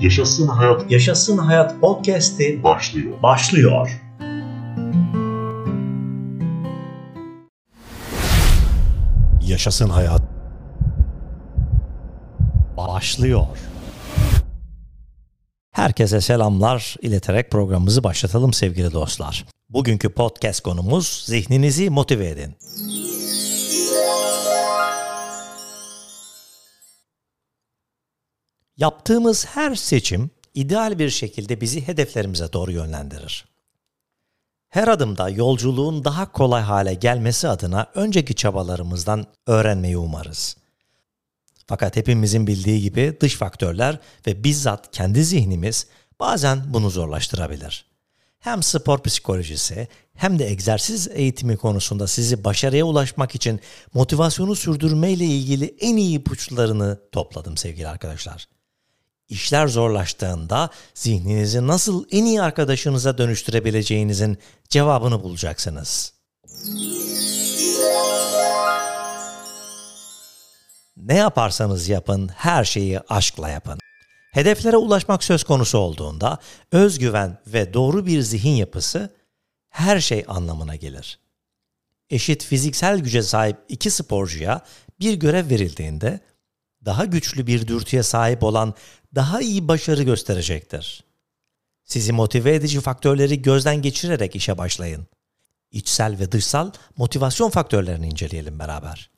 Yaşasın Hayat Yaşasın Hayat Podcast'i başlıyor. başlıyor. Yaşasın Hayat başlıyor. Herkese selamlar ileterek programımızı başlatalım sevgili dostlar. Bugünkü podcast konumuz zihninizi motive edin. Yaptığımız her seçim ideal bir şekilde bizi hedeflerimize doğru yönlendirir. Her adımda yolculuğun daha kolay hale gelmesi adına önceki çabalarımızdan öğrenmeyi umarız. Fakat hepimizin bildiği gibi dış faktörler ve bizzat kendi zihnimiz bazen bunu zorlaştırabilir. Hem spor psikolojisi hem de egzersiz eğitimi konusunda sizi başarıya ulaşmak için motivasyonu sürdürmeyle ilgili en iyi ipuçlarını topladım sevgili arkadaşlar. İşler zorlaştığında zihninizi nasıl en iyi arkadaşınıza dönüştürebileceğinizin cevabını bulacaksınız. Ne yaparsanız yapın, her şeyi aşkla yapın. Hedeflere ulaşmak söz konusu olduğunda özgüven ve doğru bir zihin yapısı her şey anlamına gelir. Eşit fiziksel güce sahip iki sporcuya bir görev verildiğinde daha güçlü bir dürtüye sahip olan daha iyi başarı gösterecektir. Sizi motive edici faktörleri gözden geçirerek işe başlayın. İçsel ve dışsal motivasyon faktörlerini inceleyelim beraber.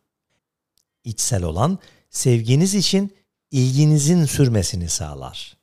İçsel olan sevginiz için ilginizin sürmesini sağlar.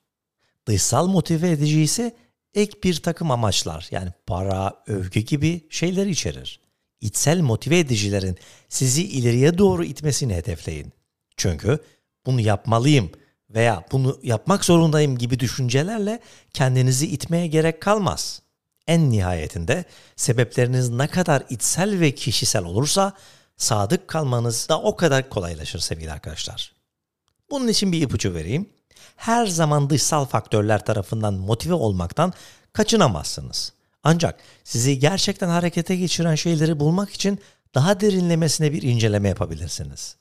Dışsal motive edici ise ek bir takım amaçlar yani para, övgü gibi şeyler içerir. İçsel motive edicilerin sizi ileriye doğru itmesini hedefleyin. Çünkü bunu yapmalıyım veya bunu yapmak zorundayım gibi düşüncelerle kendinizi itmeye gerek kalmaz. En nihayetinde sebepleriniz ne kadar içsel ve kişisel olursa sadık kalmanız da o kadar kolaylaşır sevgili arkadaşlar. Bunun için bir ipucu vereyim. Her zaman dışsal faktörler tarafından motive olmaktan kaçınamazsınız. Ancak sizi gerçekten harekete geçiren şeyleri bulmak için daha derinlemesine bir inceleme yapabilirsiniz.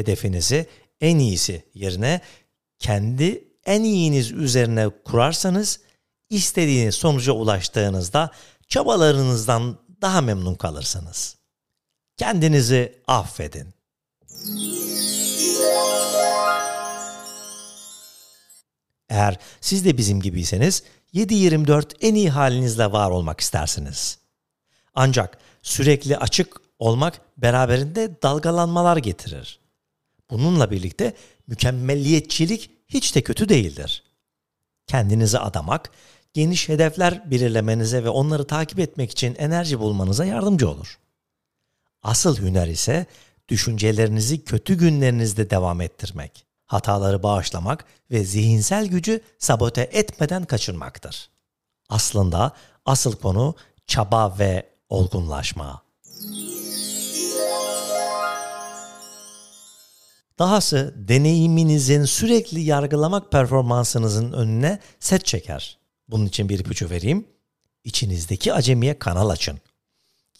Hedefinizi en iyisi yerine kendi en iyiniz üzerine kurarsanız istediğiniz sonuca ulaştığınızda çabalarınızdan daha memnun kalırsınız. Kendinizi affedin. Eğer siz de bizim gibiyseniz 7-24 en iyi halinizle var olmak istersiniz. Ancak sürekli açık olmak beraberinde dalgalanmalar getirir. Bununla birlikte mükemmelliyetçilik hiç de kötü değildir. Kendinizi adamak, geniş hedefler belirlemenize ve onları takip etmek için enerji bulmanıza yardımcı olur. Asıl hüner ise düşüncelerinizi kötü günlerinizde devam ettirmek, hataları bağışlamak ve zihinsel gücü sabote etmeden kaçırmaktır. Aslında asıl konu çaba ve olgunlaşma. Dahası deneyiminizin sürekli yargılamak performansınızın önüne set çeker. Bunun için bir ipucu vereyim. İçinizdeki acemiye kanal açın.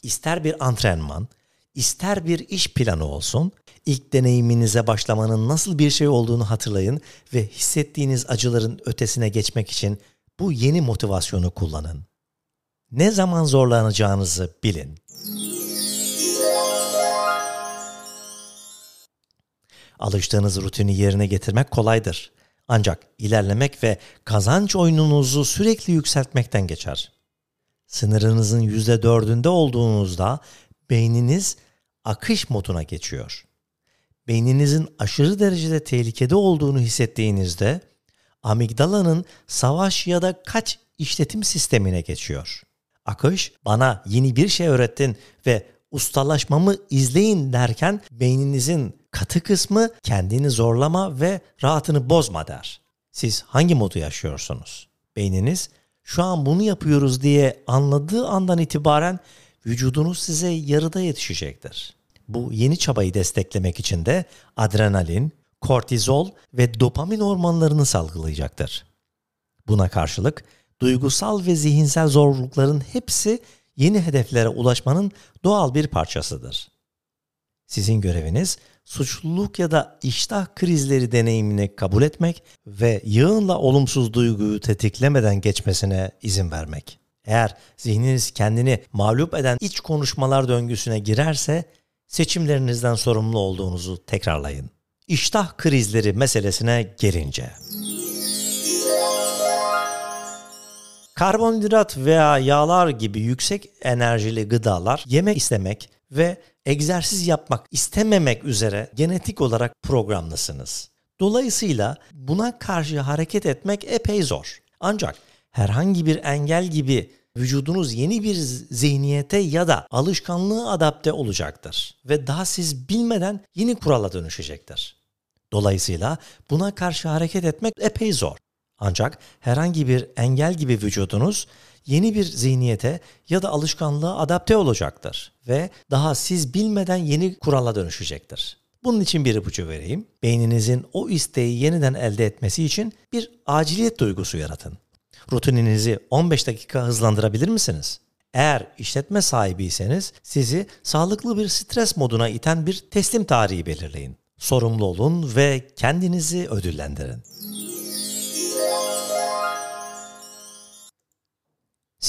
İster bir antrenman, ister bir iş planı olsun, ilk deneyiminize başlamanın nasıl bir şey olduğunu hatırlayın ve hissettiğiniz acıların ötesine geçmek için bu yeni motivasyonu kullanın. Ne zaman zorlanacağınızı bilin. Alıştığınız rutini yerine getirmek kolaydır. Ancak ilerlemek ve kazanç oyununuzu sürekli yükseltmekten geçer. Sınırınızın %4'ünde olduğunuzda beyniniz akış moduna geçiyor. Beyninizin aşırı derecede tehlikede olduğunu hissettiğinizde amigdalanın savaş ya da kaç işletim sistemine geçiyor. Akış bana yeni bir şey öğrettin ve ustalaşmamı izleyin derken beyninizin katı kısmı kendini zorlama ve rahatını bozma der. Siz hangi modu yaşıyorsunuz? Beyniniz şu an bunu yapıyoruz diye anladığı andan itibaren vücudunuz size yarıda yetişecektir. Bu yeni çabayı desteklemek için de adrenalin, kortizol ve dopamin hormonlarını salgılayacaktır. Buna karşılık duygusal ve zihinsel zorlukların hepsi yeni hedeflere ulaşmanın doğal bir parçasıdır. Sizin göreviniz suçluluk ya da iştah krizleri deneyimini kabul etmek ve yığınla olumsuz duyguyu tetiklemeden geçmesine izin vermek. Eğer zihniniz kendini mağlup eden iç konuşmalar döngüsüne girerse seçimlerinizden sorumlu olduğunuzu tekrarlayın. İştah krizleri meselesine gelince. Karbonhidrat veya yağlar gibi yüksek enerjili gıdalar yemek istemek ve egzersiz yapmak istememek üzere genetik olarak programlısınız. Dolayısıyla buna karşı hareket etmek epey zor. Ancak herhangi bir engel gibi vücudunuz yeni bir zihniyete ya da alışkanlığı adapte olacaktır ve daha siz bilmeden yeni kurala dönüşecektir. Dolayısıyla buna karşı hareket etmek epey zor. Ancak herhangi bir engel gibi vücudunuz yeni bir zihniyete ya da alışkanlığa adapte olacaktır ve daha siz bilmeden yeni kurala dönüşecektir. Bunun için bir ipucu vereyim. Beyninizin o isteği yeniden elde etmesi için bir aciliyet duygusu yaratın. Rutininizi 15 dakika hızlandırabilir misiniz? Eğer işletme sahibiyseniz sizi sağlıklı bir stres moduna iten bir teslim tarihi belirleyin. Sorumlu olun ve kendinizi ödüllendirin.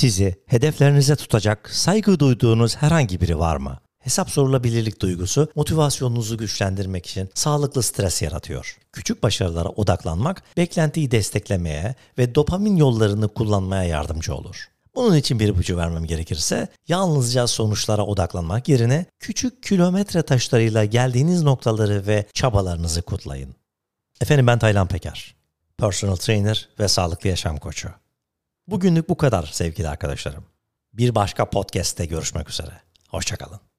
Sizi hedeflerinize tutacak saygı duyduğunuz herhangi biri var mı? Hesap sorulabilirlik duygusu motivasyonunuzu güçlendirmek için sağlıklı stres yaratıyor. Küçük başarılara odaklanmak beklentiyi desteklemeye ve dopamin yollarını kullanmaya yardımcı olur. Bunun için bir ipucu vermem gerekirse yalnızca sonuçlara odaklanmak yerine küçük kilometre taşlarıyla geldiğiniz noktaları ve çabalarınızı kutlayın. Efendim ben Taylan Peker, personal trainer ve sağlıklı yaşam koçu. Bugünlük bu kadar sevgili arkadaşlarım. Bir başka podcast'te görüşmek üzere. Hoşçakalın.